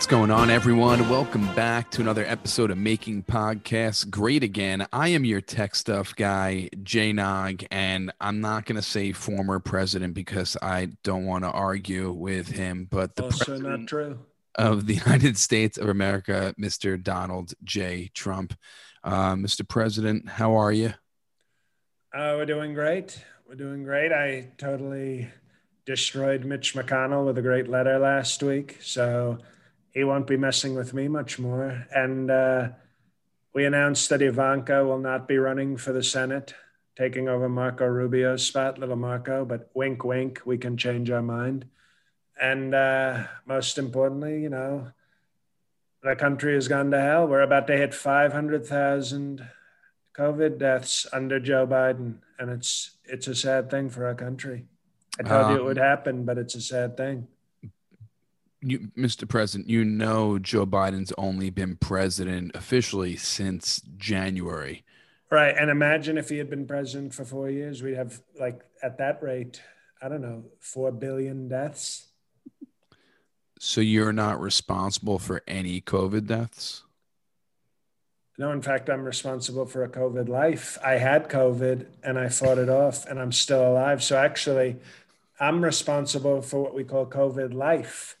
What's going on, everyone? Welcome back to another episode of Making Podcasts Great Again. I am your tech stuff guy, Jay Nog, and I'm not going to say former president because I don't want to argue with him, but the Also president not true. of the United States of America, Mr. Donald J. Trump. Uh, Mr. President, how are you? Uh, we're doing great. We're doing great. I totally destroyed Mitch McConnell with a great letter last week, so he won't be messing with me much more. And uh, we announced that Ivanka will not be running for the Senate, taking over Marco Rubio's spot, little Marco. But wink, wink, we can change our mind. And uh, most importantly, you know, the country has gone to hell. We're about to hit 500,000 COVID deaths under Joe Biden, and it's it's a sad thing for our country. I told you it Um, would happen, but it's a sad thing. You, Mr. President, you know Joe Biden's only been president officially since January. Right. And imagine if he had been president for four years, we'd have like at that rate, I don't know, four billion deaths. So you're not responsible for any COVID deaths? No, in fact, I'm responsible for a COVID life. I had COVID and I fought it off and I'm still alive. So actually, I'm responsible for what we call COVID life.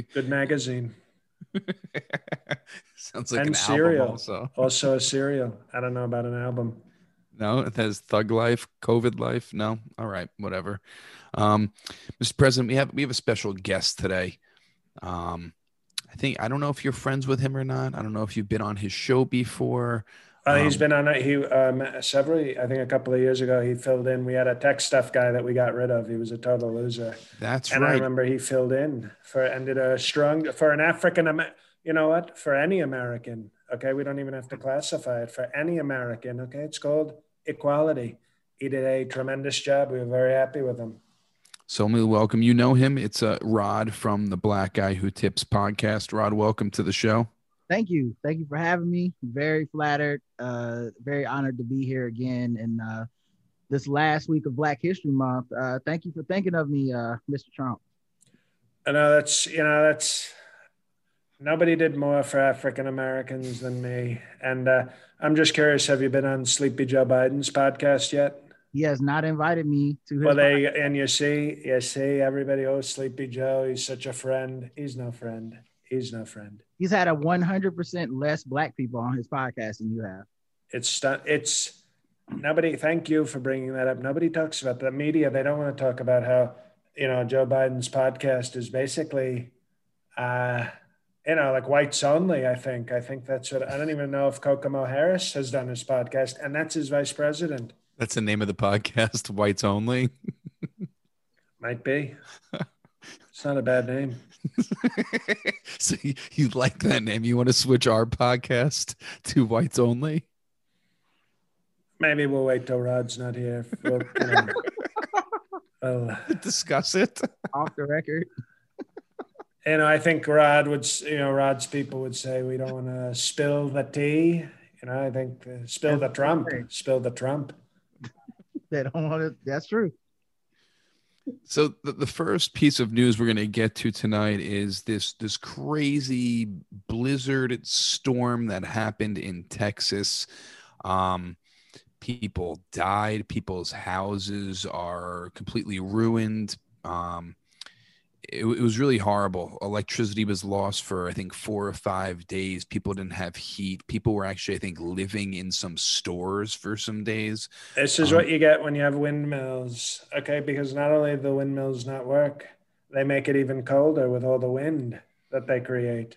Good magazine. Sounds like And an cereal. album also. Also a cereal. I don't know about an album. No, it has Thug Life, COVID Life. No, all right, whatever. Um, Mr. President, we have we have a special guest today. Um, I think I don't know if you're friends with him or not. I don't know if you've been on his show before. Uh, he's Um, been on it. He um, several, I think, a couple of years ago. He filled in. We had a tech stuff guy that we got rid of. He was a total loser. That's right. and I remember he filled in for and did a strong for an African you know what for any American okay we don't even have to classify it for any American okay it's called equality he did a tremendous job we were very happy with him So me welcome. You know him. It's uh, Rod from the Black Guy Who Tips podcast. Rod, welcome to the show. Thank you. Thank you for having me. Very flattered. Uh, very honored to be here again. And uh, this last week of Black History Month. Uh, thank you for thinking of me, uh, Mr. Trump. I know that's you know that's nobody did more for African Americans than me and uh, I'm just curious have you been on Sleepy Joe Biden's podcast yet He has not invited me to his. well they and you see you see everybody oh Sleepy Joe he's such a friend he's no friend he's no friend. He's had a 100% less black people on his podcast than you have. it's it's nobody thank you for bringing that up. Nobody talks about the media. They don't want to talk about how you know joe biden's podcast is basically uh you know like whites only i think. I think that's what i don't even know if kokomo harris has done his podcast and that's his vice president. That's the name of the podcast, Whites Only. might be. It's not a bad name so you, you like that name? You want to switch our podcast to Whites Only? maybe we'll wait till rod's not here we'll, you know, well, Discuss it. Off the record. you know, I think Rod would, you know, Rod's people would say we don't want to spill the tea. You know, I think uh, spill the Trump, spill the Trump. They don't want to. That's true. So the, the first piece of news we're going to get to tonight is this this crazy blizzard storm that happened in Texas. Um, people died. People's houses are completely ruined. Um, it, it was really horrible. Electricity was lost for I think four or five days. People didn't have heat. People were actually I think living in some stores for some days. This is Um, what you get when you have windmills, okay? Because not only do the windmills not work, they make it even colder with all the wind that they create.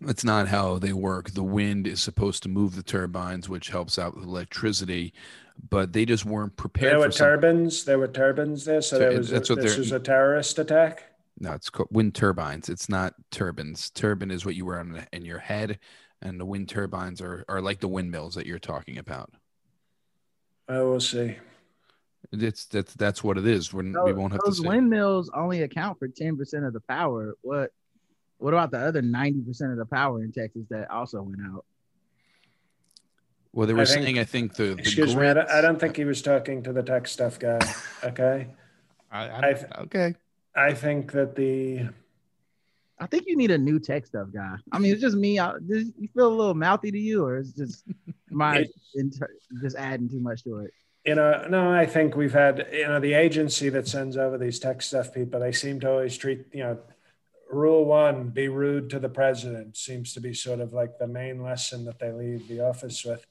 That's not how they work. The wind is supposed to move the turbines, which helps out with electricity, but they just weren't prepared There were turbines. There were turbines there, so So there was that's what this was a terrorist attack. No, it's called wind turbines. It's not turbines. Turbine is what you wear on in your head, and the wind turbines are, are like the windmills that you're talking about. Oh, we'll see. It's that's that's what it is. We're, we won't have to Those say. windmills only account for 10% of the power. What? What about the other 90% of the power in Texas that also went out? Well, they were I think- saying I think the, the Excuse me, I don't, I don't think he was talking to the tech stuff guy. Okay. I, I, I- okay. I think that the I think you need a new tech stuff guy. I mean, it's just me. I, does you feel a little mouthy to you, or is just my inter- just adding too much to it? You know, no, I think we've had you know the agency that sends over these tech stuff people. They seem to always treat you know rule one be rude to the president seems to be sort of like the main lesson that they leave the office with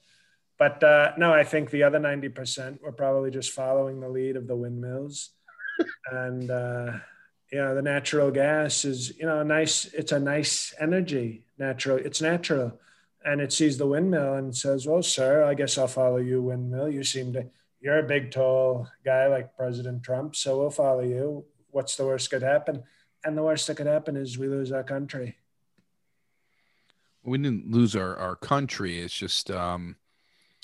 but uh, no i think the other 90% were probably just following the lead of the windmills and uh, you know the natural gas is you know a nice it's a nice energy natural it's natural and it sees the windmill and says well sir i guess i'll follow you windmill you seem to you're a big tall guy like president trump so we'll follow you what's the worst could happen and the worst that could happen is we lose our country. We didn't lose our, our country. It's just, um,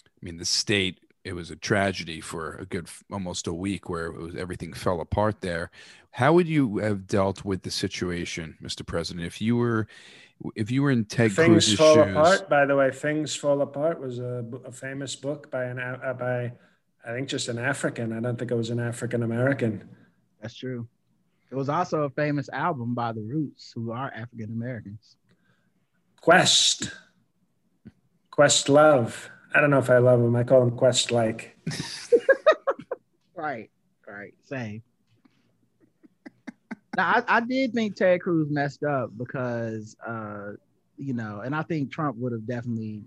I mean, the state. It was a tragedy for a good almost a week where it was everything fell apart there. How would you have dealt with the situation, Mr. President, if you were if you were in Ted Things Cruz's fall shoes? apart. By the way, Things Fall Apart was a, a famous book by an uh, by I think just an African. I don't think it was an African American. That's true. It was also a famous album by the Roots, who are African Americans. Quest. Quest Love. I don't know if I love him. I call him Quest like. right, right, same. now, I, I, did think Ted Cruz messed up because, uh, you know, and I think Trump would have definitely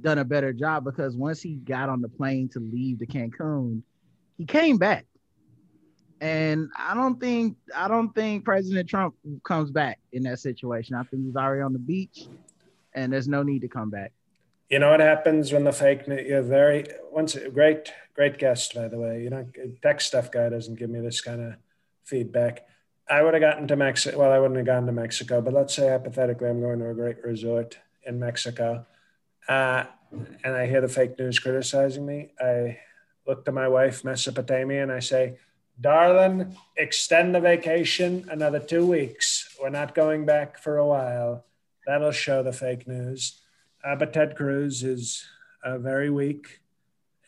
done a better job because once he got on the plane to leave to Cancun, he came back and I don't think I don't think President Trump comes back in that situation. I think he's already on the beach, and there's no need to come back. You know what happens when the fake news? You're very once great great guest by the way. You know, tech stuff guy doesn't give me this kind of feedback. I would have gotten to Mexico. Well, I wouldn't have gone to Mexico, but let's say hypothetically, I'm going to a great resort in Mexico, uh, and I hear the fake news criticizing me. I look to my wife, Mesopotamia, and I say Darling, extend the vacation another two weeks. We're not going back for a while. That'll show the fake news. Uh, but Ted Cruz is uh, very weak,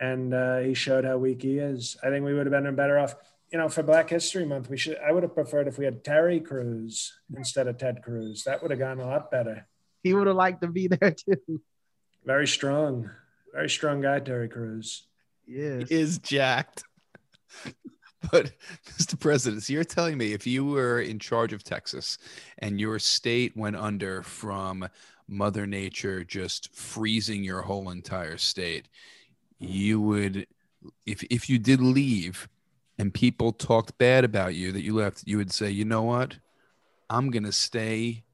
and uh, he showed how weak he is. I think we would have been better off. You know, for Black History Month, we should. I would have preferred if we had Terry Cruz instead of Ted Cruz. That would have gone a lot better. He would have liked to be there too. Very strong, very strong guy, Terry Crews. Yeah, is jacked. But Mr. President, so you're telling me if you were in charge of Texas and your state went under from Mother Nature just freezing your whole entire state, you would if if you did leave and people talked bad about you that you left, you would say, you know what? I'm gonna stay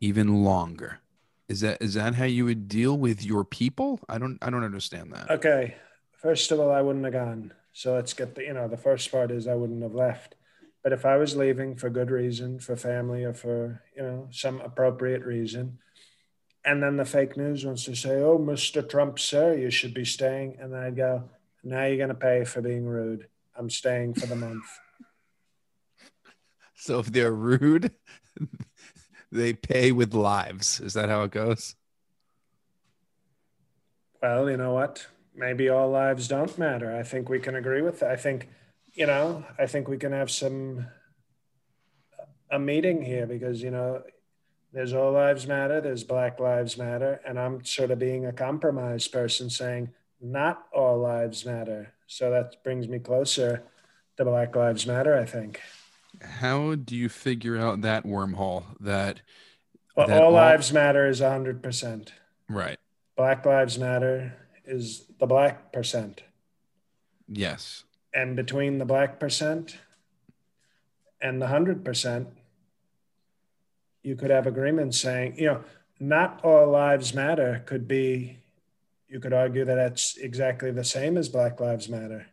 even longer. Is that is that how you would deal with your people? I don't I don't understand that. Okay. First of all, I wouldn't have gone. So let's get the, you know, the first part is I wouldn't have left. But if I was leaving for good reason, for family or for, you know, some appropriate reason, and then the fake news wants to say, oh, Mr. Trump, sir, you should be staying. And then I'd go, now you're going to pay for being rude. I'm staying for the month. So if they're rude, they pay with lives. Is that how it goes? Well, you know what? maybe all lives don't matter. I think we can agree with that. I think, you know, I think we can have some a meeting here because you know there's all lives matter, there's Black Lives Matter, and I'm sort of being a compromised person saying not all lives matter. So that brings me closer to Black Lives Matter, I think. How do you figure out that wormhole that, well, that all, all lives matter is 100%. Right. Black Lives Matter is the black percent. Yes. And between the black percent and the 100%, you could have agreements saying, you know, not all lives matter could be, you could argue that that's exactly the same as Black Lives Matter.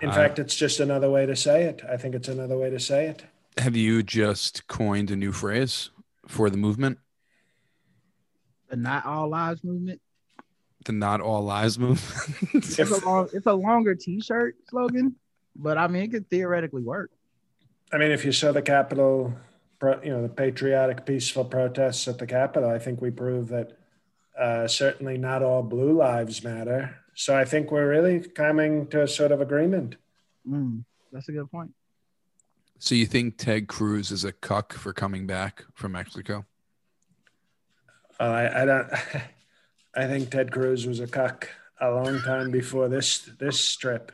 In uh, fact, it's just another way to say it. I think it's another way to say it. Have you just coined a new phrase for the movement? the Not All Lives movement. The Not All Lives movement. it's a long, it's a longer T-shirt slogan, but I mean, it could theoretically work. I mean, if you saw the Capitol, you know, the patriotic, peaceful protests at the Capitol, I think we prove that uh, certainly not all blue lives matter. So I think we're really coming to a sort of agreement. Mm, that's a good point. So you think Ted Cruz is a cuck for coming back from Mexico? Uh, I, I don't. I think Ted Cruz was a cuck a long time before this this strip.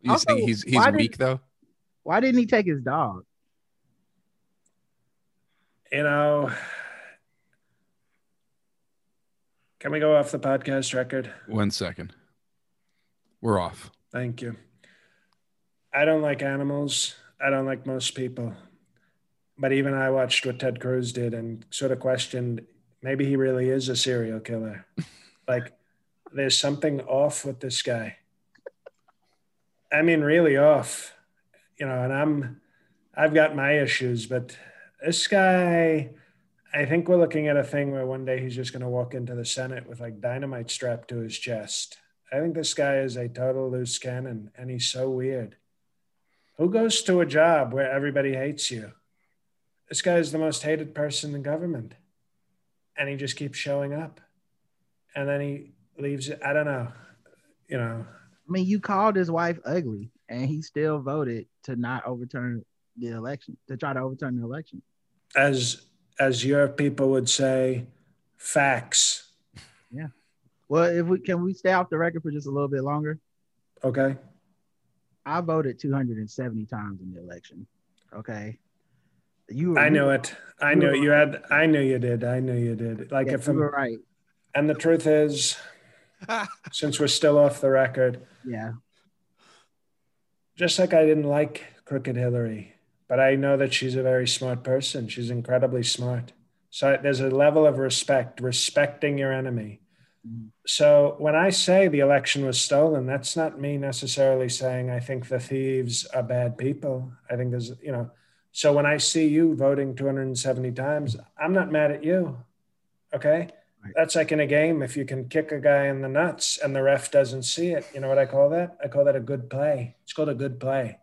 You Also, think he's he's why did- weak though? Why didn't he take his dog? You know, can we go off the podcast record? One second. We're off. Thank you. I don't like animals. I don't like most people. But even I watched what Ted Cruz did and sort of questioned maybe he really is a serial killer. like, there's something off with this guy. I mean, really off. You know, and I'm, I've got my issues, but this guy, I think we're looking at a thing where one day he's just going to walk into the Senate with like dynamite strapped to his chest. I think this guy is a total loose cannon and he's so weird. Who goes to a job where everybody hates you? This guy is the most hated person in government. And he just keeps showing up. And then he leaves. I don't know. You know, I mean, you called his wife ugly, and he still voted to not overturn the election, to try to overturn the election. as as your people would say, facts. Yeah. Well, if we can we stay off the record for just a little bit longer? Okay. I voted 270 times in the election. Okay. You I you- knew it. I knew you had I knew you did. I knew you did. Like yeah, if you I'm, were right. and the truth is, since we're still off the record, Yeah. just like I didn't like Crooked Hillary, but I know that she's a very smart person. She's incredibly smart. So there's a level of respect, respecting your enemy. Mhm. So when I say the election was stolen, that's not me necessarily saying I think the thieves are bad people. I think there's, you know, so when I see you voting 270 times, I'm not mad at you. Okay. That's like in a game. If you can kick a guy in the nuts and the ref doesn't see it, you know what I call that? I call that a good play. It's called a good play.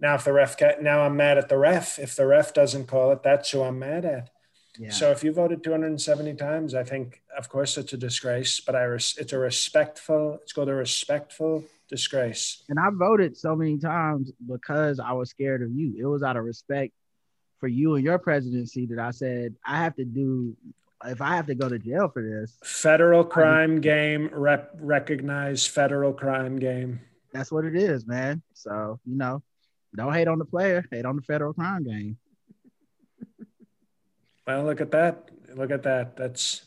Now, if the ref, now I'm mad at the ref. If the ref doesn't call it, that's who I'm mad at. Yeah. So if you voted 270 times, I think, of course, it's a disgrace, but I res- it's a respectful, it's called a respectful disgrace. and I voted so many times because I was scared of you. It was out of respect for you and your presidency that I said I have to do if I have to go to jail for this, Federal crime game, rep- recognized federal crime game. that's what it is, man. So, you know, don't hate on the player, hate on the federal crime game. Well, look at that. Look at that. That's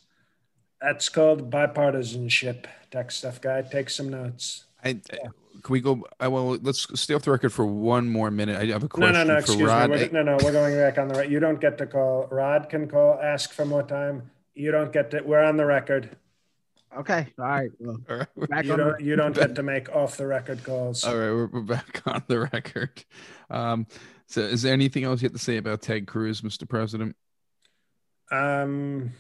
that's called bipartisanship. Tech stuff guy, take some notes. I, I- can we go? I well, let's stay off the record for one more minute. I have a question no, no. for Excuse Rod. me. We're, no, no. We're going back on the right. You don't get to call. Rod can call. Ask for more time. You don't get to. We're on the record. Okay. All right. Well, all right, back You on don't. You don't get to make off the record calls. all right, we're, we're back on the record. Um, so, is there anything else you have to say about Ted Cruz, Mr. President, Um.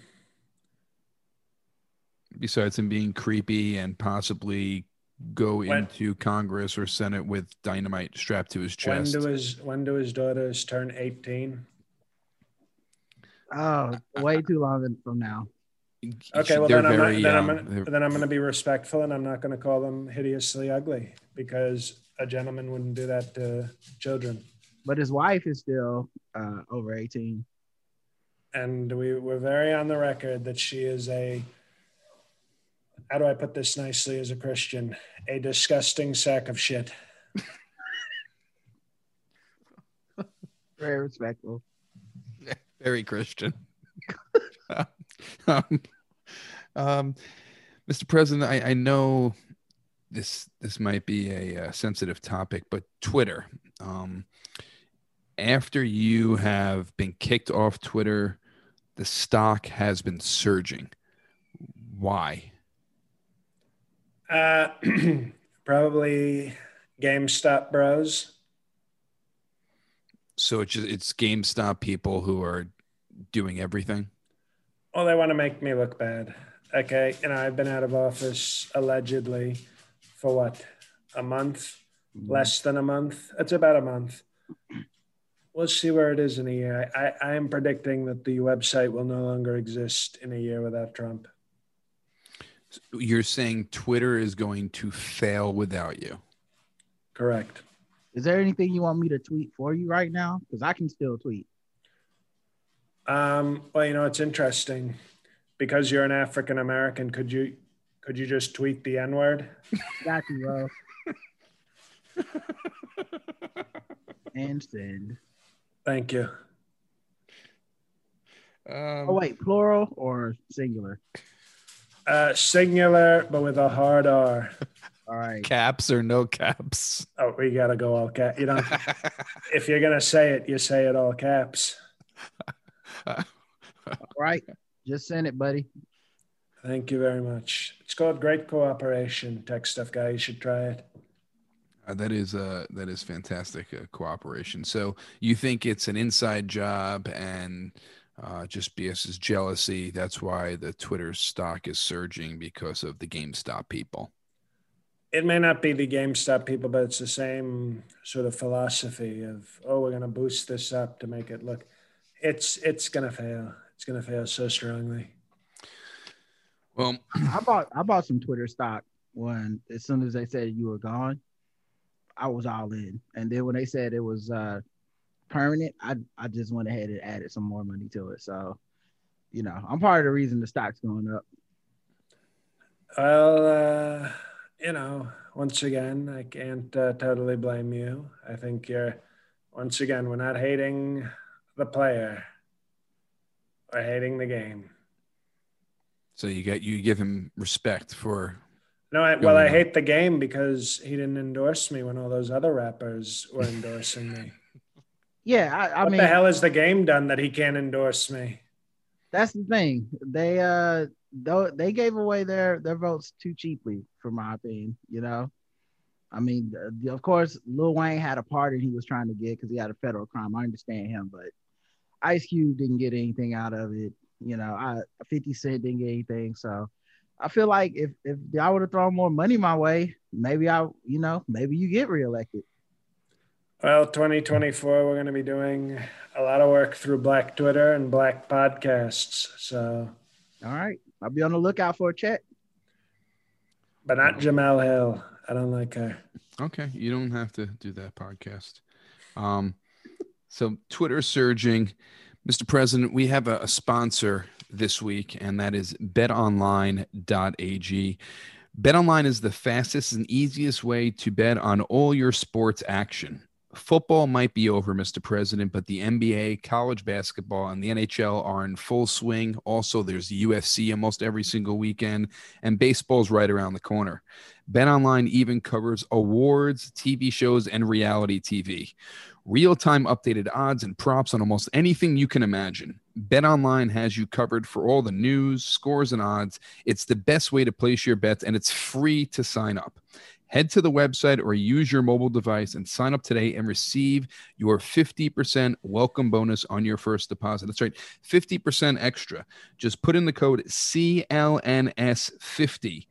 besides him being creepy and possibly go When- into Congress or Senate with dynamite strapped to his When chest? do his When do his daughters turn eighteen? oh, way too long from now. Okay, well They're then I'm, not, very then, I'm gonna, then I'm gonna be respectful and I'm not gonna call them hideously ugly because a gentleman wouldn't do that to children. But his wife is still uh, over 18. And we we're very on the record that she is a. How do I put this nicely as a Christian? A disgusting sack of shit. Very respectful. very Christian. um, um, Mr. President, I, I know this this might be a, uh sensitive topic, but Twitter. Um, after you have been kicked off Twitter, the stock has been surging. Why? Uh, probably GameStop bros. So it's just, it's GameStop people who are doing everything. Well, they want to make me look bad. Okay, you know I've been out of office allegedly for what a month, less than a month. It's about a month. We'll see where it is in a year. I, I, I am predicting that the website will no longer exist in a year without Trump. You're saying Twitter is going to fail without you. Correct. Is there anything you want me to tweet for you right now? Because I can still tweet. Um, well, you know, it's interesting because you're an African American. Could you could you just tweet the N word? Got you, bro. and send. Thank you. Um, Oh wait, plural or singular? Uh, singular, but with a hard R. All right. caps or no caps? Oh, we gotta go all cap. You know, if you're gonna say it, you say it all caps. All right. Just send it, buddy. Thank you very much. It's called Great Cooperation. Tech stuff guy, you should try it. Uh, that is uh that is fantastic uh, cooperation. So you think it's an inside job and uh, just BS's jealousy. That's why the Twitter stock is surging because of the GameStop people. It may not be the GameStop people, but it's the same sort of philosophy of, oh, we're gonna boost this up to make it look. It's it's gonna fail. It's gonna fail so strongly. Well, I bought I bought some Twitter stock when as soon as they said you were gone, I was all in. And then when they said it was uh permanent, I I just went ahead and added some more money to it. So, you know, I'm part of the reason the stock's going up. Well, uh, you know, once again, I can't uh, totally blame you. I think you're, once again, we're not hating the player, we're hating the game. so you got you give him respect for No, I, well, I on. hate the game because he didn't endorse me when all those other rappers were endorsing me. Yeah, I, I what mean the hell is the game done that he can't endorse me? that's the thing. They uh though they gave away their their votes too cheaply, for my opinion. You know, I mean, the- of course, Lil Wayne had a part and he was trying to get because he had a federal crime. I understand him, but Ice Cube didn't get anything out of it. You know, I 50 Cent didn't get anything. So I feel like if if I would have thrown more money my way, maybe I, you know, maybe you get reelected. Well, 2024, we're going to be doing a lot of work through Black Twitter and Black podcasts. So, All right, I'll be on the lookout for a check. but not Jemele Hill. I don't like her. Okay, you don't have to do that podcast. Um, so Twitter surging, Mr. President. We have a, a sponsor this week, and that is BetOnline.ag. BetOnline is the fastest and easiest way to bet on all your sports action. Football might be over, Mr. President, but the NBA, college basketball, and the NHL are in full swing. Also, there's UFC almost every single weekend, and baseball's right around the corner. BetOnline even covers awards, TV shows, and reality TV. Real time updated odds and props on almost anything you can imagine. BetOnline has you covered for all the news, scores, and odds. It's the best way to place your bets, and it's free to sign up. Head to the website or use your mobile device and sign up today and receive your 50% welcome bonus on your first deposit. That's right, 50% extra. Just put in the code CLNS50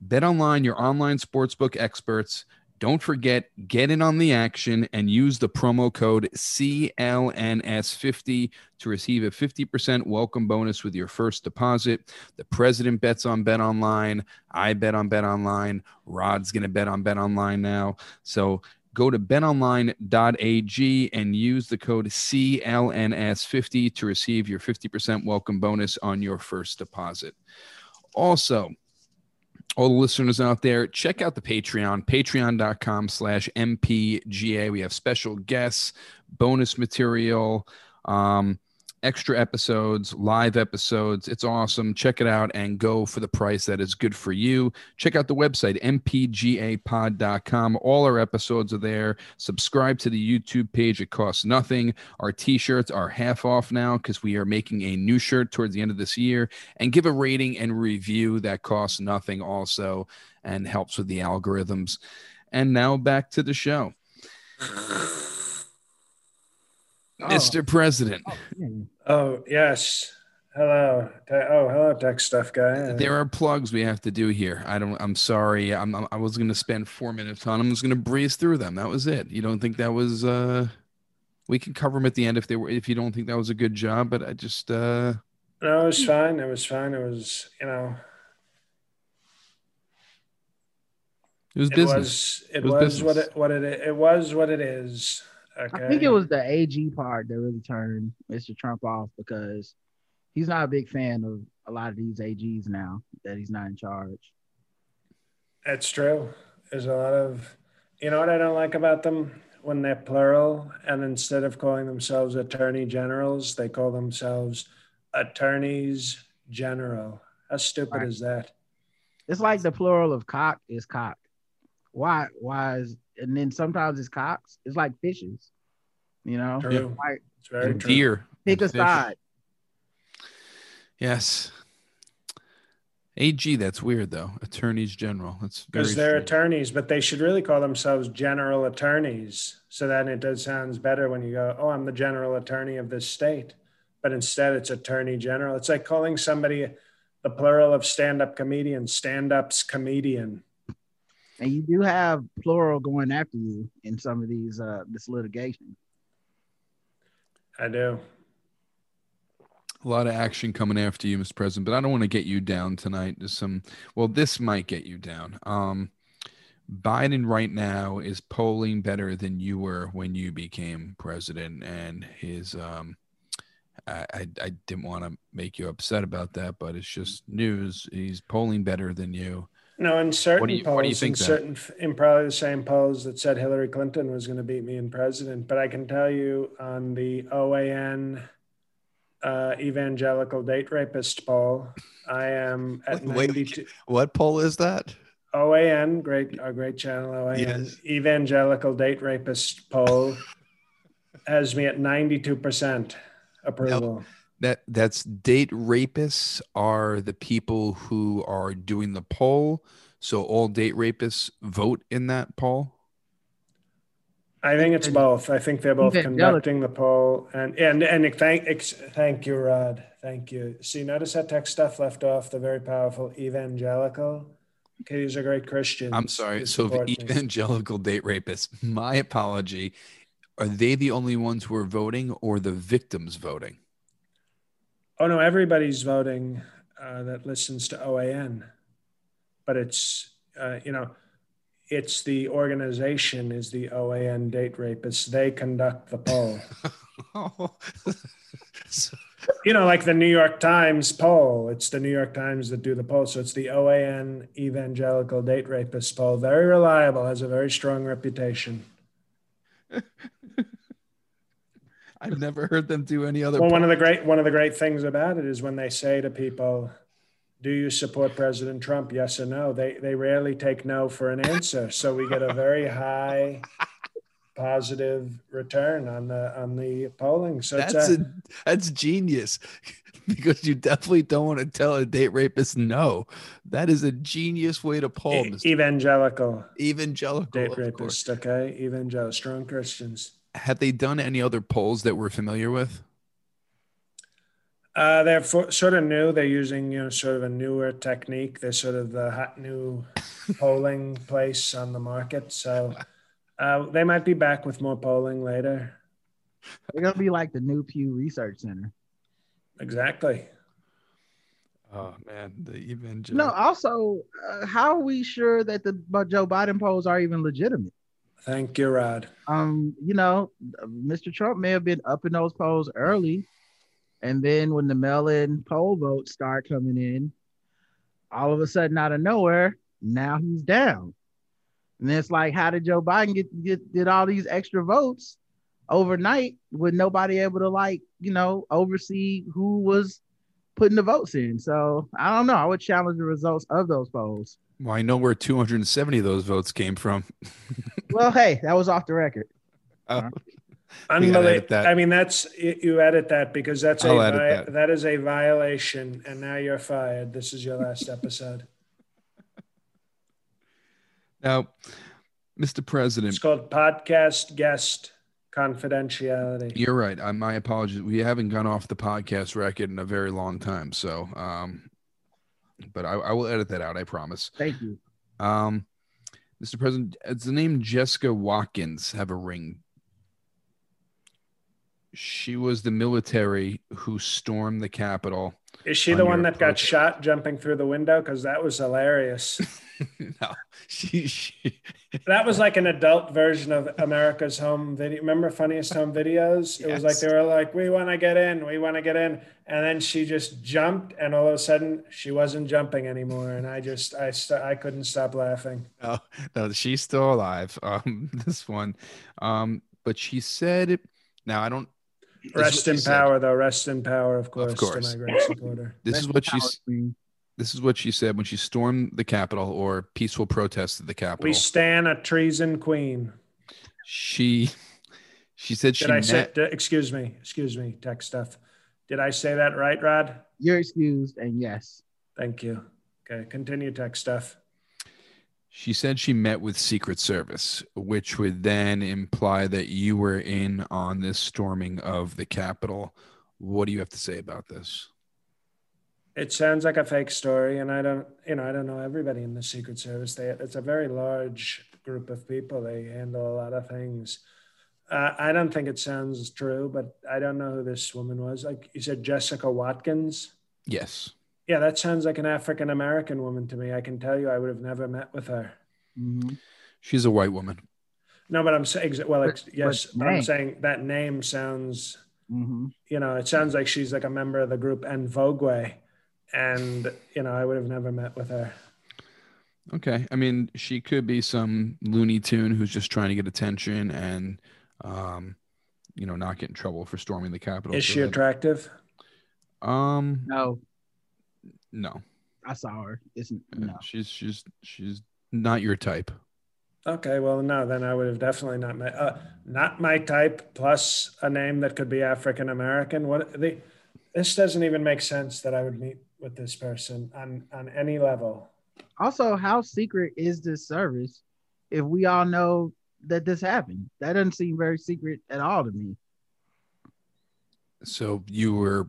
Bet online, your online sportsbook experts. Don't forget, get in on the action and use the promo code CLNS50 to receive a 50% welcome bonus with your first deposit. The president bets on Bet Online. I bet on Bet Online. Rod's going to bet on Bet Online now. So go to betonline.ag and use the code CLNS50 to receive your 50% welcome bonus on your first deposit. Also, all the listeners out there, check out the Patreon, patreon.com slash MPGA. We have special guests, bonus material, um, extra episodes, live episodes. It's awesome. Check it out and go for the price that is good for you. Check out the website, mpgapod.com. All our episodes are there. Subscribe to the YouTube page. It costs nothing. Our t-shirts are half off now because we are making a new shirt towards the end of this year. And give a rating and review that costs nothing also and helps with the algorithms. And now back to the show. Mr. President, Oh. Oh, yes. Hello. Oh, hello, tech stuff guy. there are plugs we have to do here. I don't. I'm sorry. I'm. I'm- was going to spend four minutes on. them. I'm just going to breeze through them. That was it. You don't think that was? uh We can cover them at the end if they were. If you don't think that was a good job, but I just. uh No, it was fine. It was fine. It was, you know, It was business. It was it, It was was, what it what it it was what it is. Okay. I think it was the AG part that really turned Mr. Trump off because he's not a big fan of a lot of these AGs now that he's not in charge. That's true. There's a lot of, you know what I don't like about them when they're plural, and instead of calling themselves attorney generals, they call themselves attorneys general. How stupid Right. is that? It's like the plural of cock is cock. Why? Why is and then sometimes it's cocks. It's like fishes. You know, True. like It's very true. deer. pick and a fish. side. Yes. AG, that's weird though. Attorneys General. That's Because they're strange. attorneys, but they should really call themselves general attorneys. So then it does sounds better when you go, "Oh, I'm the general attorney of this state," but instead it's attorney general. It's like calling somebody the plural of stand-up comedian, stand-ups comedian. And you do have plural going after you in some of these uh this litigation. I do. A lot of action coming after you, Mr. President, but I don't want to get you down tonight. There's some, well, this might get you down. Um, Biden right now is polling better than you were when you became president, and his, um, I, I, I didn't want to make you upset about that, but it's just news. He's polling better than you. No, in certain do you- polls, what do you think in then? certain, in probably the same polls that said Hillary Clinton was going to beat me in president, but I can tell you on the OAN uh, evangelical date rapist poll, I am at Wait, wait. 92. What poll is that? OAN, great, a great channel, OAN, Yes. evangelical date rapist poll has me at 92% approval. That that's date rapists are the people who are doing the poll. So all date rapists vote in that poll. I think it's both. I think they're both Evangelical. conducting the poll, and and and thank ex, thank you, Rod. Thank you. See, notice that tech stuff left off the very powerful evangelical. Okay, these are great Christians. I'm sorry. So the me. evangelical date rapists, my apology. Are they the only ones who are voting or the victims voting? Oh no, everybody's voting uh, that listens to OAN, but it's uh, you know, it's the organization is the OAN date rapists. They conduct the poll. Oh, so- you know, like the New York Times poll. It's the New York Times that do the poll. So it's the OAN Evangelical Date Rapist poll. Very reliable, has a very strong reputation. I've never heard them do any other. Well, one of the great one of the great things about it is when they say to people, "Do you support President Trump? Yes or no?" They they rarely take no for an answer. So we get a very high positive return on the on the polling. So it's that's a, a, that's genius because you definitely don't want to tell a date rapist no. That is a genius way to poll, e- evangelical evangelical. date of course. rapist. Okay, evangelical, strong Christians. Have they done any other polls that we're familiar with? Uh, they're for, sort of new. They're using you know sort of a newer technique. They're sort of the hot new polling place on the market. So uh, they might be back with more polling later. They're gonna be like the new Pew Research Center. Exactly. Oh man, the evangelical. No, also, uh, how are we sure that the Joe Biden polls are even legitimate? Thank you, Rod. Um, you know, Mr. Trump may have been up in those polls early, and then when the mail-in poll votes start coming in, all of a sudden out of nowhere, now he's down. And it's like, how did Joe Biden get get did all these extra votes overnight with nobody able to like, you know, oversee who was putting the votes in? So I don't know. I would challenge the results of those polls. Well, I know where 270 of those votes came from. Well, hey, that was off the record. Oh, gotta edit Unbelievable. that. I mean, that's you you edit that because that's a I'll edit vi- that. that is a violation, and now you're fired. This is your last episode. now, Mr. President, It's called podcast guest confidentiality. you're right. I, my apologies. We haven't gone off the podcast record in a very long time. So, um, but I, I will edit that out. I promise. Thank you. Um, Mr. President, does the name Jessica Watkins have a ring? She was the military who stormed the Capitol Is she the one that got shot jumping through the window? Because that was hilarious. no, she, she that was like an adult version of America's Home Video. Remember Funniest Home Videos? It yes. was like they were like, "We want to get in, we want to get in," and then she just jumped, and all of a sudden she wasn't jumping anymore, and I just I st- I couldn't stop laughing. No, no, she's still alive. Um, this one, um, but she said, "Now I don't." Rest in power, said. though. Rest in power, of course. Of course. To my great supporter. This Rest is what she's. This is what she said when she stormed the Capitol or peaceful protest at the Capitol. We stand a treason queen. She she said she Did I met... say, excuse me, excuse me, tech stuff. Did I say that right, Rod? You're excused, and yes. Thank you. Okay, continue tech stuff. She said she met with Secret Service, which would then imply that you were in on this storming of the Capitol. What do you have to say about this? it sounds like a fake story and i don't you know i don't know everybody in the secret service. They it's a very large group of people. They handle a lot of things. Uh, i don't think it sounds true but i don't know who this woman was. Like you said jessica watkins? Yes yeah that sounds like an african american woman to me i can tell you i would have never met with her mm-hmm. she's a white woman no but i'm saying well but, yes but i'm saying that name sounds mm-hmm. you know it sounds like she's like a member of the group En Vogue and you know I would have never met with her. Okay, I mean she could be some Looney Tune who's just trying to get attention and, um, you know, not get in trouble for storming the Capitol. Is so she that, attractive? Um, no, no. I saw her. Isn't no. She's she's she's not your type. Okay, well, no, then I would have definitely not met. Uh, not my type. Plus a name that could be African American. What the? This doesn't even make sense that I would meet with this person on on any level. Also, how secret is this service if we all know that this happened? That doesn't seem very secret at all to me. So you were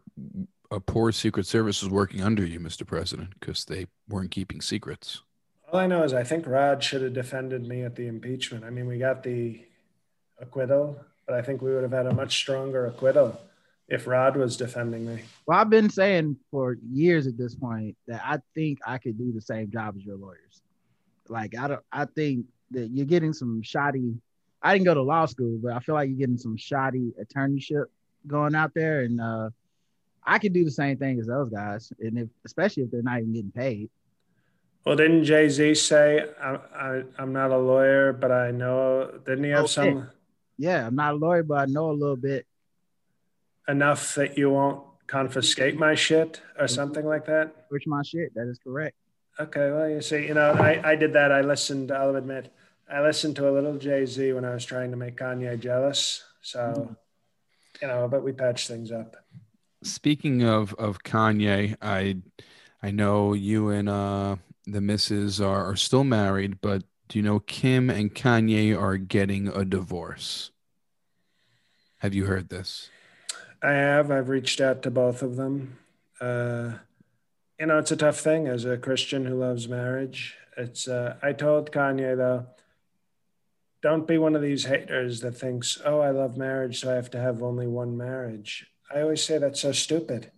a poor secret service was working under you, Mr. President, because they weren't keeping secrets. All I know is I think Rod should have defended me at the impeachment. I mean, we got the acquittal, but I think we would have had a much stronger acquittal if Rod was defending me. Well, I've been saying for years at this point that I think I could do the same job as your lawyers. Like I don't I think that you're getting some shoddy I didn't go to law school, but I feel like you're getting some shoddy attorneyship going out there and uh I could do the same thing as those guys, and if especially if they're not even getting paid. Well, didn't Jay Z say, I, I, am not a lawyer, but I know"? Didn't he have okay. some? Yeah, I'm not a lawyer, but I know a little bit enough that you won't confiscate my shit or something like that? Which my shit. That is correct. Okay. Well, you see, you know, I, I did that. I listened, I'll admit, I listened to a little Jay Z when I was trying to make Kanye jealous. So, mm-hmm. you know, but we patched things up. Speaking of, of Kanye, I, I know you and uh, the misses are, are still married, but do you know Kim and Kanye are getting a divorce? Have you heard this? I have. I've reached out to both of them. Uh, you know, it's a tough thing as a Christian who loves marriage. It's. Uh, I told Kanye though, don't be one of these haters that thinks, "Oh, I love marriage, so I have to have only one marriage." I always say that's so stupid.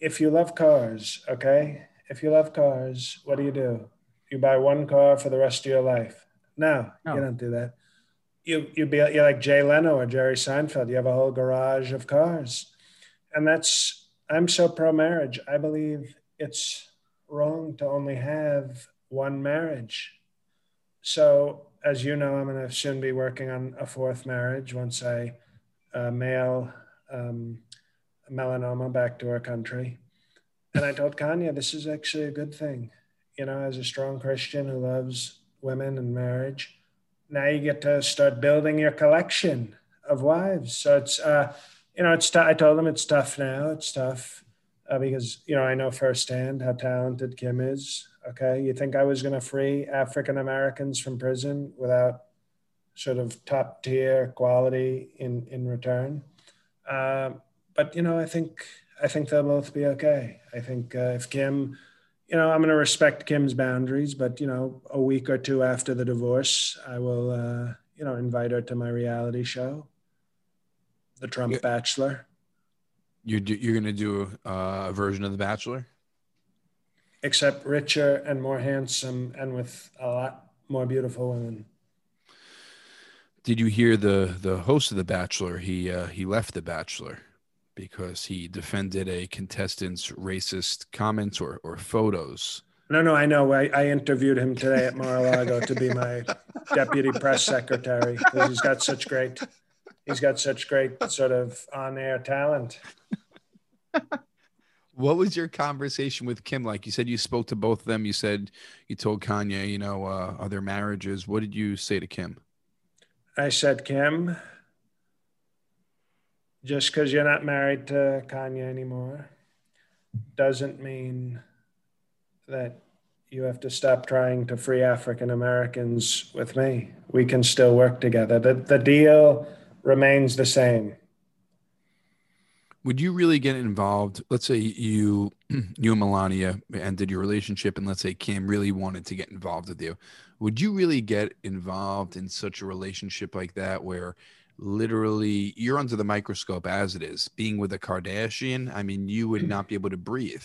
If you love cars, okay, if you love cars, what do you do? You buy one car for the rest of your life. No, no. you don't do that you you be you're like Jay Leno or Jerry Seinfeld. You have a whole garage of cars, and that's I'm so pro marriage. I believe it's wrong to only have one marriage. So as you know, I'm going to soon be working on a fourth marriage once I uh, mail um, melanoma back to our country. And I told Kanye, this is actually a good thing. You know, as a strong Christian who loves women and marriage, now you get to start building your collection of wives. So it's, uh, you know, it's. T- I told them it's tough now. It's tough uh, because you know I know firsthand how talented Kim is. Okay, you think I was going to free African Americans from prison without sort of top tier quality in in return? Uh, but you know, I think I think they'll both be okay. I think uh, if Kim you know, I'm going to respect Kim's boundaries, but you know, a week or two after the divorce, I will, uh, you know, invite her to my reality show, The Trump yeah. Bachelor. You're do- you're gonna do a, uh, a version of The Bachelor. except richer and more handsome and with a lot more beautiful women. Did you hear the the host of The Bachelor? He uh, he left The Bachelor because he defended a contestant's racist comments or or photos. No, no, I know. I, I interviewed him today at Mar-a-Lago to be my deputy press secretary because he's got such great, he's got such great sort of on-air talent. What was your conversation with Kim like? You said you spoke to both of them. You said you told Kanye, you know, uh, other marriages. What did you say to Kim? I said, Kim, just because you're not married to Kanye anymore doesn't mean that you have to stop trying to free African Americans with me. We can still work together. The, the deal remains the same. Would you really get involved? Let's say you, you and Melania ended your relationship, and let's say Kim really wanted to get involved with you. Would you really get involved in such a relationship like that, where literally you're under the microscope as it is, being with a Kardashian? I mean, you would mm. not be able to breathe.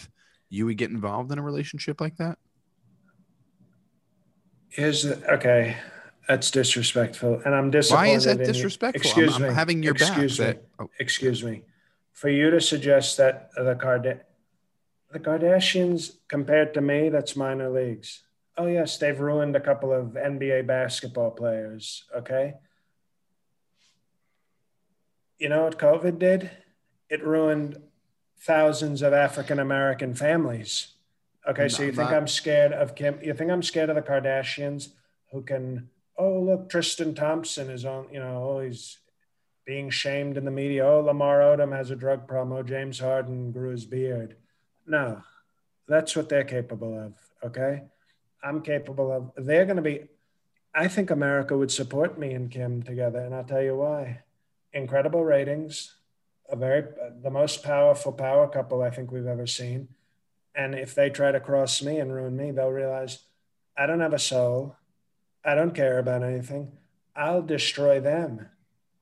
You would get involved in a relationship like that? The, okay. That's disrespectful, and I'm disappointed. Why is that disrespectful? Excuse I'm, me. I'm having your Excuse back. me. That, oh, excuse me, for you to suggest that the Card the Kardashians compared to me, that's minor leagues. Oh yes, they've ruined a couple of NBA basketball players. Okay. You know what COVID did? It ruined thousands of African American families. Okay, so you think I'm scared of Kim? You think I'm scared of the Kardashians who can? Oh, look, Tristan Thompson is on. You know, oh, he's being shamed in the media. Oh, Lamar Odom has a drug problem. Oh, James Harden grew his beard. No, that's what they're capable of. Okay. I'm capable of, they're going to be, I think America would support me and Kim together. And I'll tell you why. Incredible ratings, a very, the most powerful power couple I think we've ever seen. And if they try to cross me and ruin me, they'll realize I don't have a soul. I don't care about anything. I'll destroy them.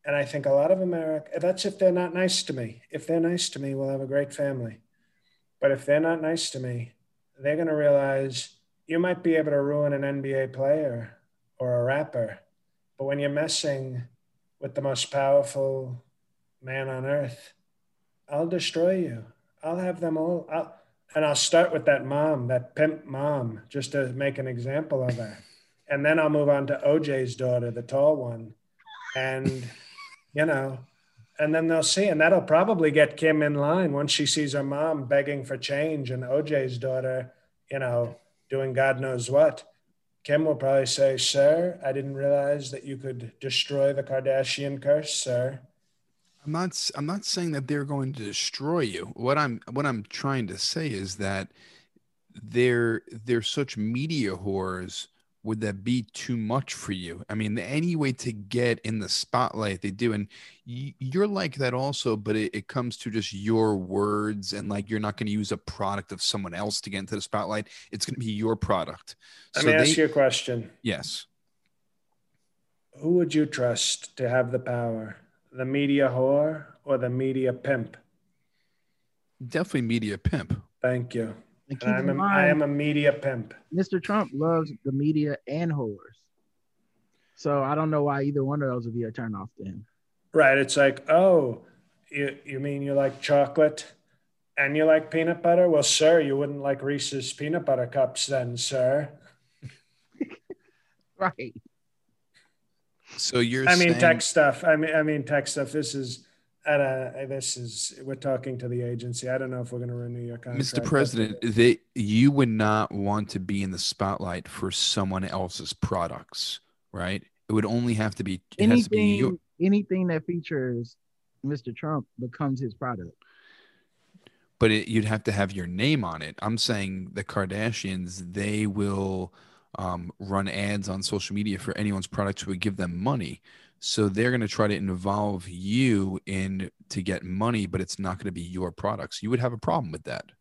And I think a lot of America, that's if they're not nice to me. If they're nice to me, we'll have a great family. But if they're not nice to me, they're going to realize you might be able to ruin an NBA player or a rapper. But when you're messing with the most powerful man on earth, I'll destroy you. I'll have them all. I'll, and I'll start with that mom, that pimp mom, just to make an example of her. And then I'll move on to OJ's daughter, the tall one. And, you know, and then they'll see, and that'll probably get Kim in line once she sees her mom begging for change and OJ's daughter, you know, doing God knows what. Kim will probably say, Sir, I didn't realize that you could destroy the Kardashian curse, sir. I'm not. I'm not saying that they're going to destroy you. What I'm. What I'm trying to say is that they're they're such media whores. Would that be too much for you? I mean, any way to get in the spotlight, they do, and you're like that also. But it, it comes to just your words, and like you're not going to use a product of someone else to get into the spotlight. It's going to be your product. Let So me they, ask you a question. yes, Who would you trust to have the power? The media whore or the media pimp? definitely media pimp. Thank you. And keep And I'm in a, I am a media pimp. Mr. Trump loves the media and whores. So I don't know why either one of those would be a turnoff to him. Right. It's like, oh, you, you mean you like chocolate and you like peanut butter? Well, sir, you wouldn't like Reese's peanut butter cups then, sir. Right. So you're. I mean, saying, tech stuff. I mean, I mean, tech stuff. This is at a, this is, we're talking to the agency. I don't know if we're going to renew your contract. Mr. President, they you would not want to be in the spotlight for someone else's products, right? It would only have to be it has to be Anything, your, anything that features Mr. Trump becomes his product. but it, you'd have to have your name on it. I'm saying the Kardashians, they will um, run ads on social media for anyone's products who would give them money. So they're going to try to involve you in to get money, but it's not going to be your products. You would have a problem with that.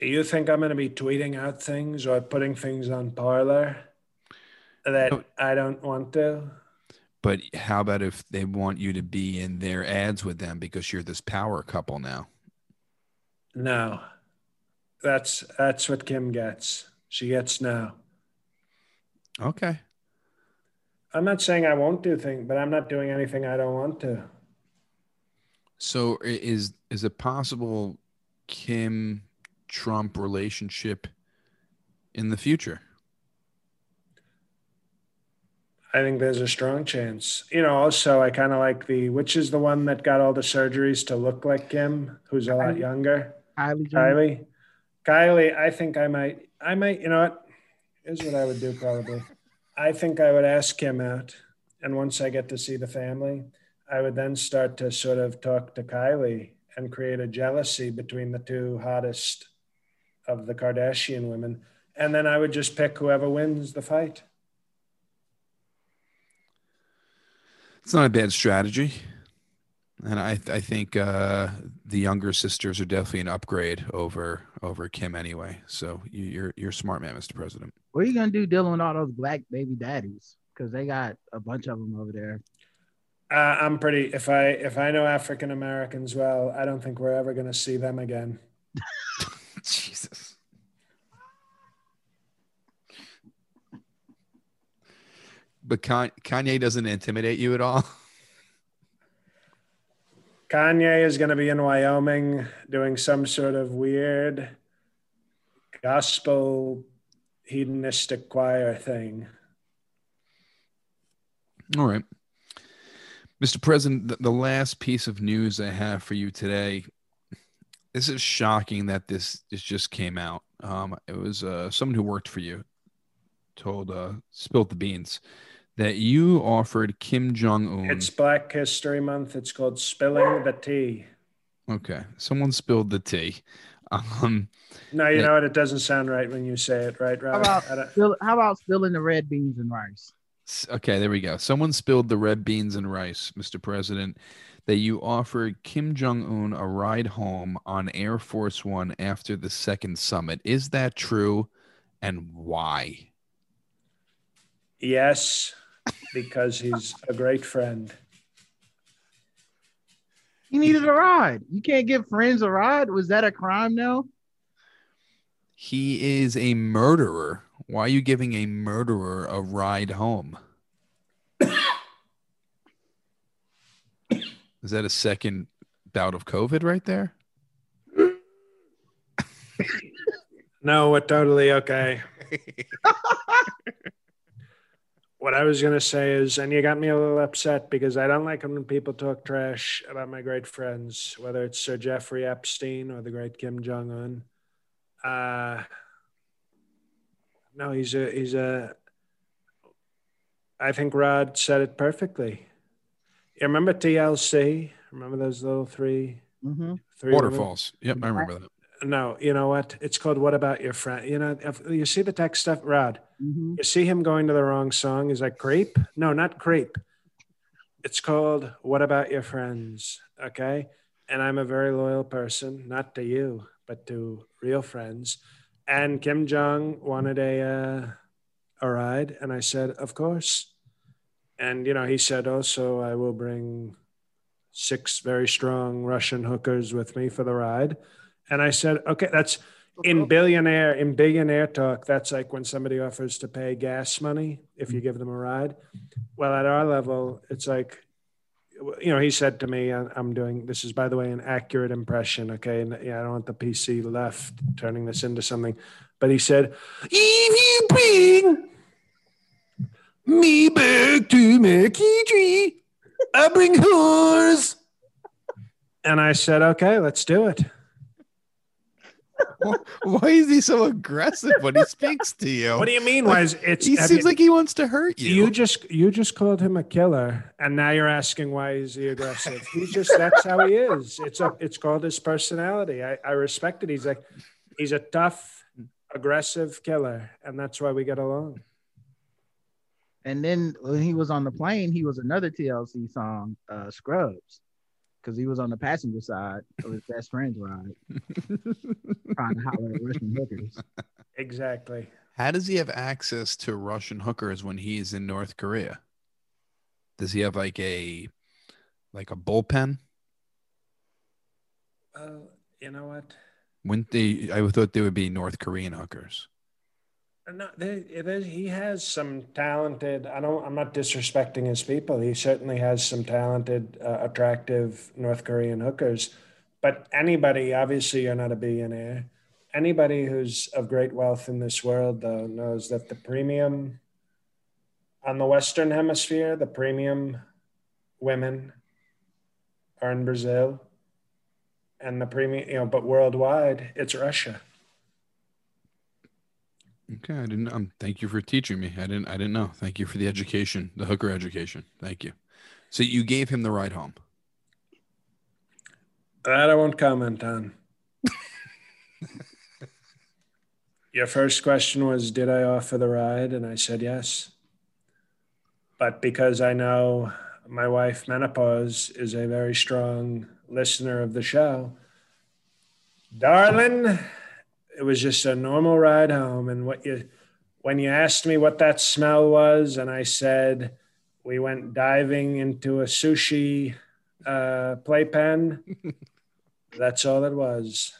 You think I'm going to be tweeting out things or putting things on Parler that No. I don't want to? But how about if they want you to be in their ads with them because you're this power couple now? No. That's that's what Kim gets. She gets no. Okay. I'm not saying I won't do things, but I'm not doing anything I don't want to. So is is it possible Kim Trump relationship in the future? I think there's a strong chance. You know, also I kind of like the which is the one that got all the surgeries to look like Kim, who's a lot Kylie. younger. Kylie Kylie. Kylie, I think I might I might, you know what? Here's what I would do probably. I think I would ask Kim out. And once I get to see the family, I would then start to sort of talk to Kylie and create a jealousy between the two hottest of the Kardashian women. And then I would just pick whoever wins the fight. It's not a bad strategy. And I I think uh, the younger sisters are definitely an upgrade over over Kim anyway. So you, you're you're a smart man, Mr. President. What are you gonna do dealing with all those black baby daddies? Because they got a bunch of them over there. Uh, I'm pretty. If I if I know African Americans well, I don't think we're ever going to see them again. Jesus. But Kanye doesn't intimidate you at all. Kanye is going to be in Wyoming doing some sort of weird gospel hedonistic choir thing. All right. Mr. President, the, last piece of news I have for you today. This is shocking that this, this just came out. Um, it was uh, someone who worked for you told, uh, spilt the beans, that you offered Kim Jong Un. It's Black History Month. It's called Spilling the Tea. Okay, someone spilled the tea. Um, No, you Yeah. know what? It doesn't sound right when you say it, right, How Rod? about spill, how about spilling the red beans and rice? okay, there we go. Someone spilled the red beans and rice, Mr. President, that you offered Kim Jong Un a ride home on Air Force One after the second summit. Is that true, and why? Yes, because he's a great friend. He needed a ride. You can't give friends a ride. Was that a crime now? He is a murderer. Why are you giving a murderer a ride home? Is that a second bout of COVID right there? No, we're totally okay. what I was going to say is, and you got me a little upset because I don't like when people talk trash about my great friends, whether it's Sir Jeffrey Epstein or the great Kim Jong Un. Uh, no, he's a, he's a, I think Rod said it perfectly. You remember TLC? Remember those little three, Mm-hmm. three women? Waterfalls. Yep, I remember that. No, you know what? It's called "What About Your Friend." You know, if you see the tech stuff, Rod. Mm-hmm. You see him going to the wrong song. He's like, creep? No, not creep. It's called What About Your Friends? Okay. And I'm a very loyal person, not to you, but to real friends. And Kim Jong wanted a, uh, a ride. And I said, Of course. And, you know, he said also, I will bring six very strong Russian hookers with me for the ride. And I said, Okay, that's in billionaire in billionaire talk that's like when somebody offers to pay gas money if you mm-hmm. give them a ride. Well at our level it's like you know he said to me "I- i'm doing this is by the way an accurate impression okay? And yeah, i don't want the pc left turning this into something. But he said if you bring me back to my country i bring whores and i said okay let's do it Why is he so aggressive when he speaks to you? what do you mean why is it's he have seems you- like he wants to hurt you. You just you just called him a killer, and now you're asking why is he aggressive? He's just that's how he is. It's a it's called his personality. I, I respect it. He's like he's a tough, aggressive killer, and that's why we get along. And then when he was on the plane, he was another TLC song, uh, Scrubs, because he was on the passenger side of his best friend's ride, trying to holler at Russian hookers. Exactly. How does he have access to Russian hookers when he's in North Korea? Does he have like a like a bullpen? Well, you know what? Wouldn't they? I thought they would be North Korean hookers. No, he has some talented. I don't. I'm not disrespecting his people. He certainly has some talented, uh, attractive North Korean hookers. But anybody, obviously, you're not a billionaire. Anybody who's of great wealth in this world, though, knows that the premium on the Western Hemisphere, the premium women are in Brazil, and the premium, you know, but worldwide, it's Russia. Okay, I didn't. Um, thank you for teaching me. I didn't. I didn't know. Thank you for the education, the hooker education. Thank you. So you gave him the ride home. That I won't comment on. Your first question was, did I offer the ride? And I said yes. But because I know my wife, Menopause, is a very strong listener of the show, darling it was just a normal ride home. And what you, when you asked me what that smell was, and I said, we went diving into a sushi uh, playpen. That's all it was.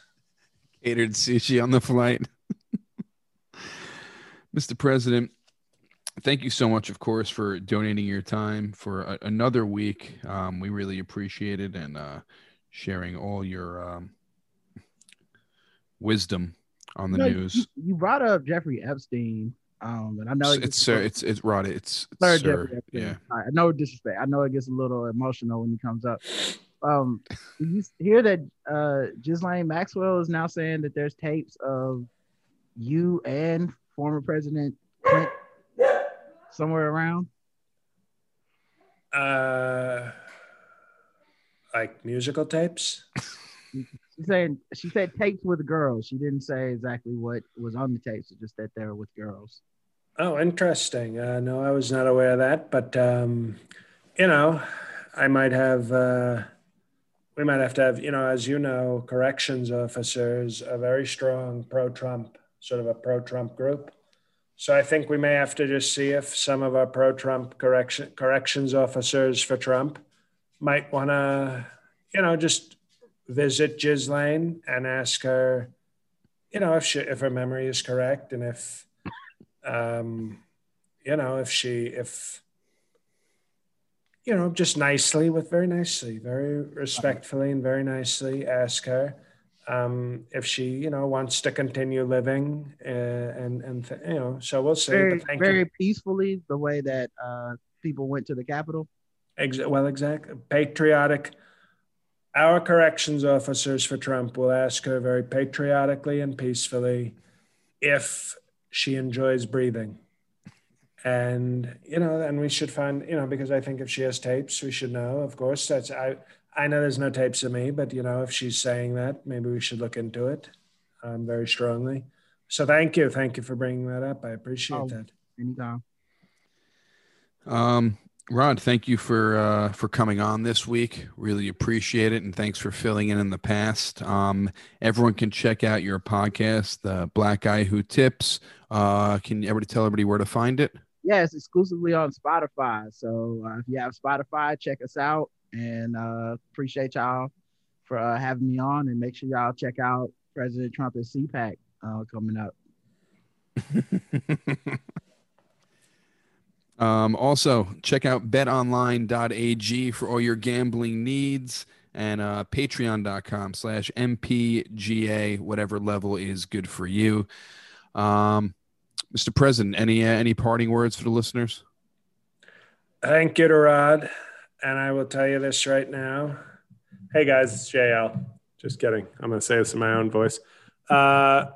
Catered sushi on the flight. Mr. President, thank you so much, of course, for donating your time for a, another week. Um, we really appreciate it and uh, sharing all your um, wisdom on the you know, news. You, you, brought up Jeffrey Epstein. Um, and I know it's sir, it's it's Rod. It's, it's sir, yeah. I know disrespect. I know it gets a little emotional when he comes up. Um, you hear that uh, Ghislaine Maxwell is now saying that there's tapes of you and former President Clinton somewhere around? Uh, like musical tapes. Said she said tapes with girls. She didn't say exactly what was on the tapes, just that they were with girls. Oh, interesting. Uh, no, I was not aware of that, but um, you know, I might have. Uh, we might have to have, you know, as you know, corrections officers a very strong pro-Trump, sort of a pro-Trump group. So I think we may have to just see if some of our pro-Trump correction corrections officers for Trump might want to, you know, just visit Ghislaine and ask her, you know, if she if her memory is correct and if, um, you know, if she if you know, just nicely, with very nicely, very respectfully, and very nicely ask her um, if she, you know, wants to continue living, uh, and and th- you know, so we'll see. Very, very you. peacefully, the way that uh, people went to the Capitol. Ex- well, exactly, patriotic our corrections officers for Trump will ask her very patriotically and peacefully if she enjoys breathing. And, you know, and we should find, you know, because I think if she has tapes, we should know, of course. That's, I, I know there's no tapes of me, but, you know, if she's saying that, maybe we should look into it um, very strongly. So thank you. Thank you for bringing that up. I appreciate oh, that. Anytime. Um, Rod, thank you for uh, for coming on this week. Really appreciate it, and thanks for filling in in the past. Um, everyone can check out your podcast, the Black Guy Who Tips. Uh, can everybody tell everybody where to find it? Yeah, it's exclusively on Spotify. So uh, if you have Spotify, check us out, and uh, appreciate y'all for uh, having me on. And make sure y'all check out President Trump at CPAC uh, coming up. Um, also, check out betonline.ag for all your gambling needs and uh, patreon.com slash mpga whatever level is good for you. Um, mr president any uh, any parting words for the listeners? Thank you to rod. And i will tell you this right now. Hey guys it's jl just kidding. I'm going to say this in my own voice. Uh,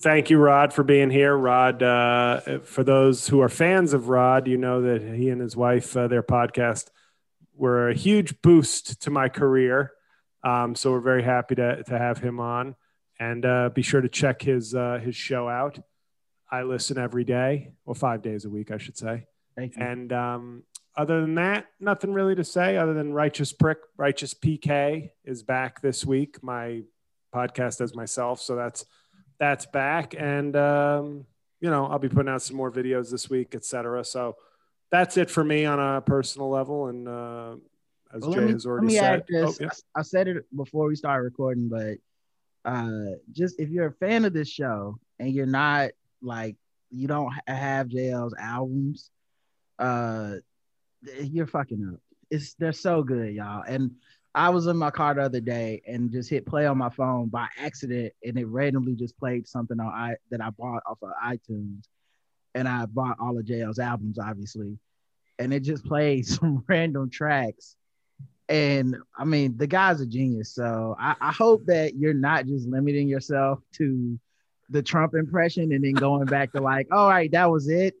thank you, Rod, for being here. Rod, uh, for those who are fans of Rod, you know that he and his wife, uh, their podcast, were a huge boost to my career. Um, so we're very happy to, to have him on. And uh, be sure to check his uh, his show out. I listen every day, or five days a week, I should say. Thank you. And um, other than that, nothing really to say other than Righteous Prick, Righteous PK is back this week. My podcast as myself. So that's that's back. And, um, you know, I'll be putting out some more videos this week, etc. So that's it for me on a personal level. And uh, as Well, Jay me, has already said. Oh, yeah. I, I said it before we started recording, but uh, just if you're a fan of this show and you're not like you don't have JL's albums, uh, you're fucking up. It's they're so good, y'all. And I was in my car the other day and just hit play on my phone by accident, and it randomly just played something on I that I bought off of iTunes, and I bought all of JL's albums, obviously, and it just played some random tracks. And I mean, the guy's a genius. So I, I hope that you're not just limiting yourself to the Trump impression and then going back to like, all right, that was it.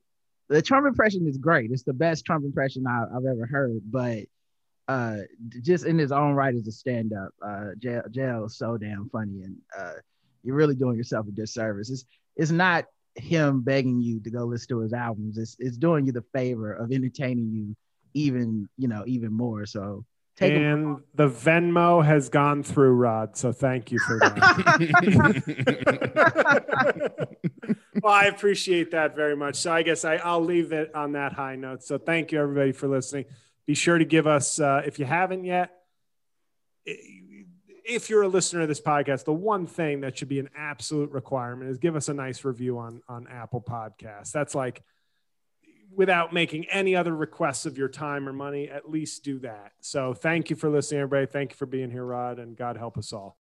The Trump impression is great. It's the best Trump impression I, I've ever heard. But uh, just in his own right as a stand-up, uh, JL, JL is so damn funny, and uh, you're really doing yourself a disservice. It's it's not him begging you to go listen to his albums. It's it's doing you the favor of entertaining you even you know even more. So take and the Venmo has gone through, Rod. So thank you for that. well, I appreciate that very much. So I guess I, I'll leave it on that high note. So thank you everybody for listening. Be sure to give us, uh, if you haven't yet, if you're a listener of this podcast, the one thing that should be an absolute requirement is give us a nice review on on Apple Podcasts. That's like without making any other requests of your time or money, at least do that. So thank you for listening, everybody. Thank you for being here, Rod, and God help us all.